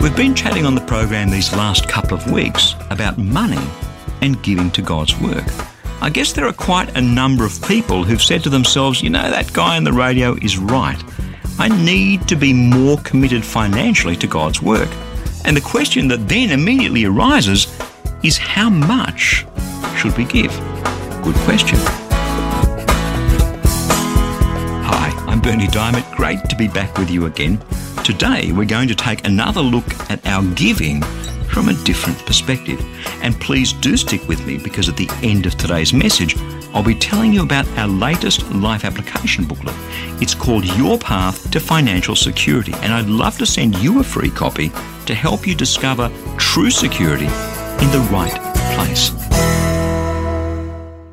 We've been chatting on the program these last couple of weeks about money and giving to God's work. I guess there are quite a number of people who've said to themselves, you know, that guy on the radio is right. I need to be more committed financially to God's work. And the question that then immediately arises is how much should we give? Good question. Hi, I'm Berni Dymet. Great to be back with you again. Today, we're going to take another look at our giving from a different perspective. And please do stick with me because at the end of today's message, I'll be telling you about our latest life application booklet. It's called Your Path to Financial Security, and I'd love to send you a free copy to help you discover true security in the right place.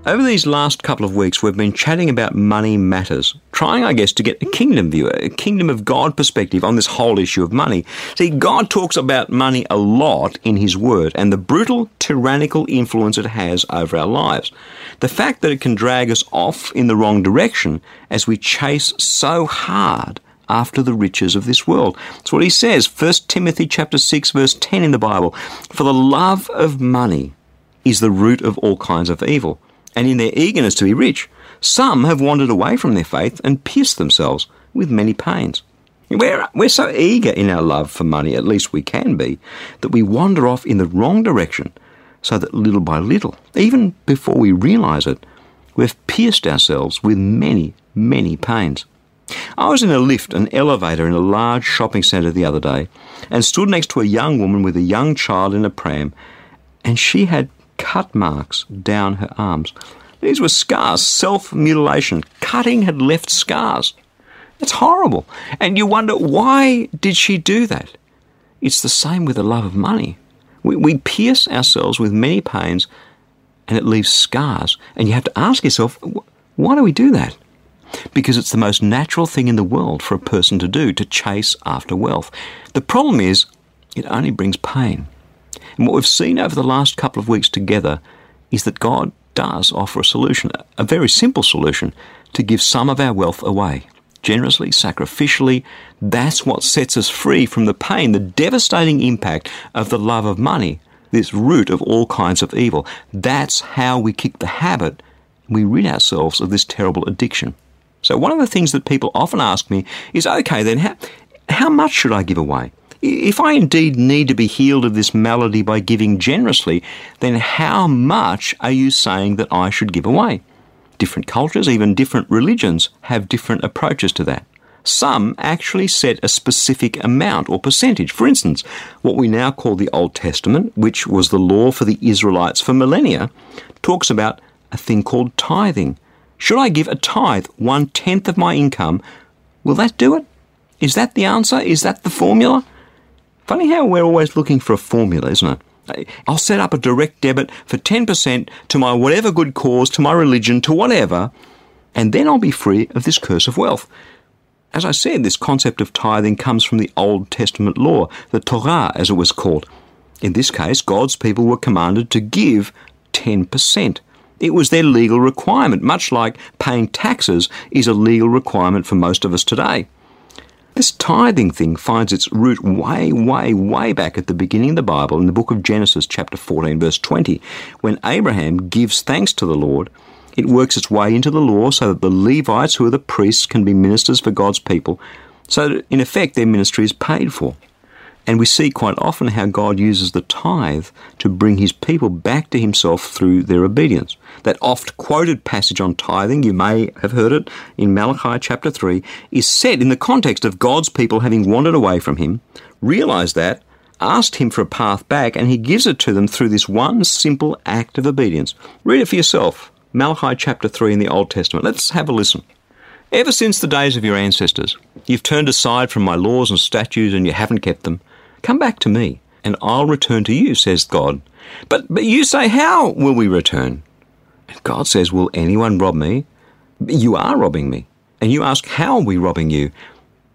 Over these last couple of weeks, we've been chatting about money matters, trying, I guess, to get a kingdom view, a kingdom of God perspective on this whole issue of money. See, God talks about money a lot in His Word and the brutal, tyrannical influence it has over our lives. The fact that it can drag us off in the wrong direction as we chase so hard after the riches of this world. That's what he says, 1 Timothy chapter 6 verse 10 in the Bible. For the love of money is the root of all kinds of evil and in their eagerness to be rich, some have wandered away from their faith and pierced themselves with many pains. We're, we're so eager in our love for money, at least we can be, that we wander off in the wrong direction so that little by little, even before we realize it, we've pierced ourselves with many, many pains. I was in a lift, an elevator in a large shopping centre the other day, and stood next to a young woman with a young child in a pram, and she had cut marks down her arms. These were scars, self mutilation. Cutting had left scars. It's horrible. And you wonder, why did she do that? It's the same with the love of money. We, we pierce ourselves with many pains and it leaves scars. And you have to ask yourself, why do we do that? Because it's the most natural thing in the world for a person to do, to chase after wealth. The problem is, it only brings pain. And what we've seen over the last couple of weeks together is that God does offer a solution, a very simple solution, to give some of our wealth away. Generously, sacrificially, that's what sets us free from the pain, the devastating impact of the love of money, this root of all kinds of evil. That's how we kick the habit we rid ourselves of this terrible addiction. So, one of the things that people often ask me is okay, then, how, how much should I give away? If I indeed need to be healed of this malady by giving generously, then how much are you saying that I should give away? Different cultures, even different religions, have different approaches to that. Some actually set a specific amount or percentage. For instance, what we now call the Old Testament, which was the law for the Israelites for millennia, talks about a thing called tithing. Should I give a tithe, one tenth of my income? Will that do it? Is that the answer? Is that the formula? Funny how we're always looking for a formula, isn't it? I'll set up a direct debit for 10% to my whatever good cause, to my religion, to whatever, and then I'll be free of this curse of wealth. As I said, this concept of tithing comes from the Old Testament law, the Torah as it was called. In this case, God's people were commanded to give 10%. It was their legal requirement, much like paying taxes is a legal requirement for most of us today. This tithing thing finds its root way, way, way back at the beginning of the Bible in the book of Genesis, chapter 14, verse 20. When Abraham gives thanks to the Lord, it works its way into the law so that the Levites, who are the priests, can be ministers for God's people, so in effect their ministry is paid for. And we see quite often how God uses the tithe to bring his people back to himself through their obedience. That oft quoted passage on tithing, you may have heard it in Malachi chapter 3, is set in the context of God's people having wandered away from him, realized that, asked him for a path back, and he gives it to them through this one simple act of obedience. Read it for yourself. Malachi chapter 3 in the Old Testament. Let's have a listen. Ever since the days of your ancestors, you've turned aside from my laws and statutes and you haven't kept them. Come back to me, and I'll return to you, says God. But, but you say, How will we return? And God says, Will anyone rob me? You are robbing me. And you ask, How are we robbing you?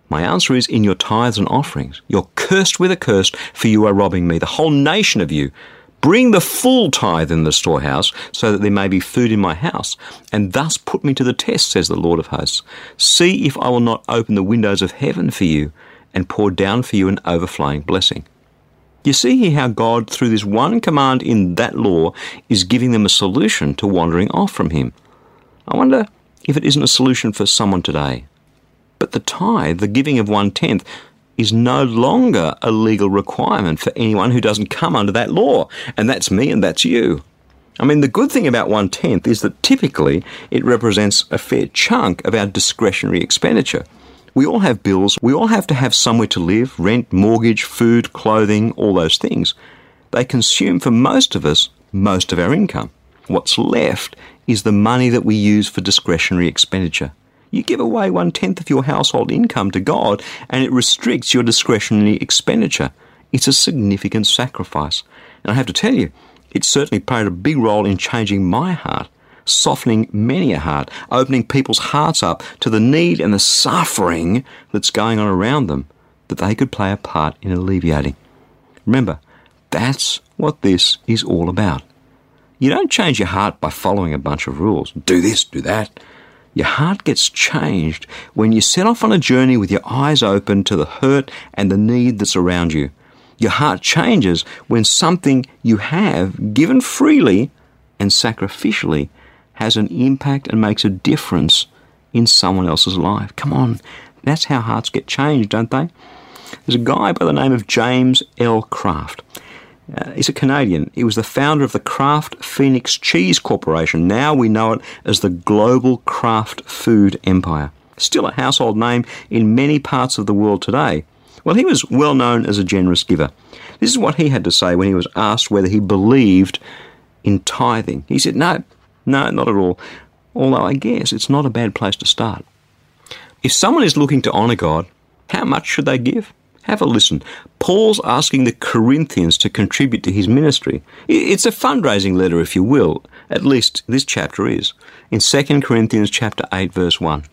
My answer is in your tithes and offerings. You're cursed with a curse, for you are robbing me, the whole nation of you. Bring the full tithe in the storehouse, so that there may be food in my house, and thus put me to the test, says the Lord of hosts. See if I will not open the windows of heaven for you, and pour down for you an overflowing blessing. You see here how God, through this one command in that law, is giving them a solution to wandering off from Him. I wonder if it isn't a solution for someone today. But the tithe, the giving of one tenth, is no longer a legal requirement for anyone who doesn't come under that law. And that's me and that's you. I mean, the good thing about one tenth is that typically it represents a fair chunk of our discretionary expenditure. We all have bills. We all have to have somewhere to live rent, mortgage, food, clothing, all those things. They consume for most of us most of our income. What's left is the money that we use for discretionary expenditure. You give away one tenth of your household income to God and it restricts your discretionary expenditure. It's a significant sacrifice. And I have to tell you, it certainly played a big role in changing my heart, softening many a heart, opening people's hearts up to the need and the suffering that's going on around them that they could play a part in alleviating. Remember, that's what this is all about. You don't change your heart by following a bunch of rules. Do this, do that. Your heart gets changed when you set off on a journey with your eyes open to the hurt and the need that's around you. Your heart changes when something you have given freely and sacrificially has an impact and makes a difference in someone else's life. Come on, that's how hearts get changed, don't they? There's a guy by the name of James L. Kraft. Uh, he's a Canadian. He was the founder of the Kraft Phoenix Cheese Corporation. Now we know it as the global Kraft food empire. Still a household name in many parts of the world today. Well, he was well known as a generous giver. This is what he had to say when he was asked whether he believed in tithing. He said, No, no, not at all. Although I guess it's not a bad place to start. If someone is looking to honour God, how much should they give? Have a listen. Paul's asking the Corinthians to contribute to his ministry. It's a fundraising letter, if you will. At least this chapter is. In 2 Corinthians chapter 8 verse 1.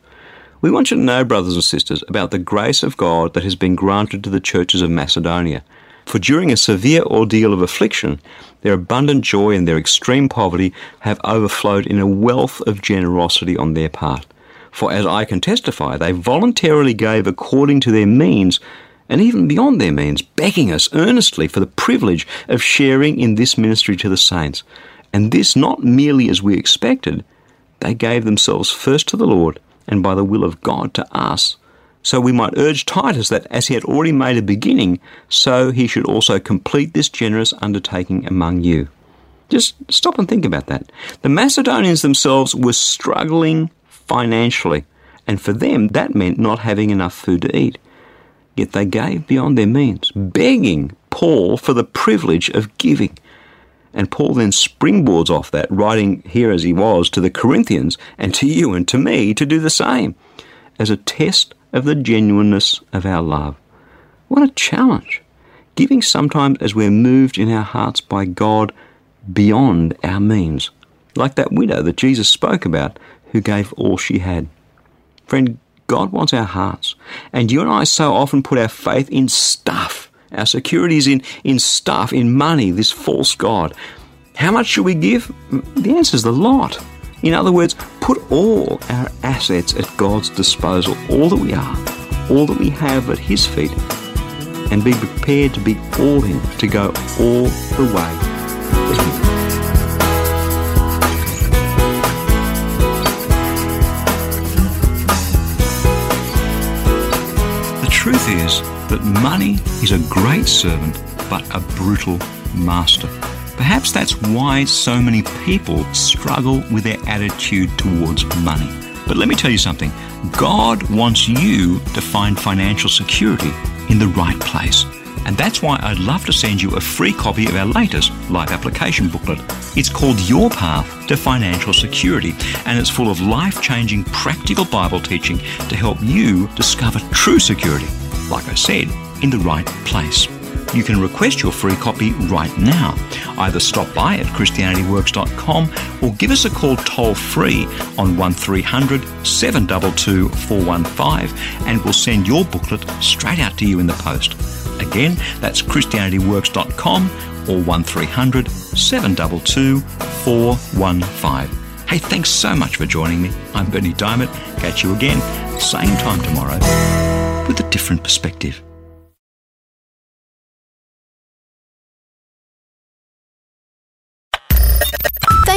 We want you to know, brothers and sisters, about the grace of God that has been granted to the churches of Macedonia. For during a severe ordeal of affliction, their abundant joy and their extreme poverty have overflowed in a wealth of generosity on their part. For as I can testify, they voluntarily gave according to their means and even beyond their means, begging us earnestly for the privilege of sharing in this ministry to the saints. And this not merely as we expected, they gave themselves first to the Lord and by the will of God to us. So we might urge Titus that as he had already made a beginning, so he should also complete this generous undertaking among you. Just stop and think about that. The Macedonians themselves were struggling financially, and for them that meant not having enough food to eat. Yet they gave beyond their means, begging Paul for the privilege of giving. And Paul then springboards off that, writing here as he was to the Corinthians and to you and to me to do the same, as a test of the genuineness of our love. What a challenge! Giving sometimes as we're moved in our hearts by God beyond our means, like that widow that Jesus spoke about who gave all she had. Friend, God wants our hearts. And you and I so often put our faith in stuff. Our security is in, in stuff, in money, this false God. How much should we give? The answer is a lot. In other words, put all our assets at God's disposal, all that we are, all that we have at His feet, and be prepared to be all in, to go all the way Him. truth is that money is a great servant but a brutal master. Perhaps that's why so many people struggle with their attitude towards money. But let me tell you something God wants you to find financial security in the right place. And that's why I'd love to send you a free copy of our latest life application booklet. It's called Your Path to Financial Security, and it's full of life changing practical Bible teaching to help you discover true security, like I said, in the right place. You can request your free copy right now. Either stop by at ChristianityWorks.com or give us a call toll free on 1300 722 415 and we'll send your booklet straight out to you in the post. Again, that's ChristianityWorks.com or 1300 722 415. Hey, thanks so much for joining me. I'm Berni Dymet. Catch you again, same time tomorrow, with a different perspective.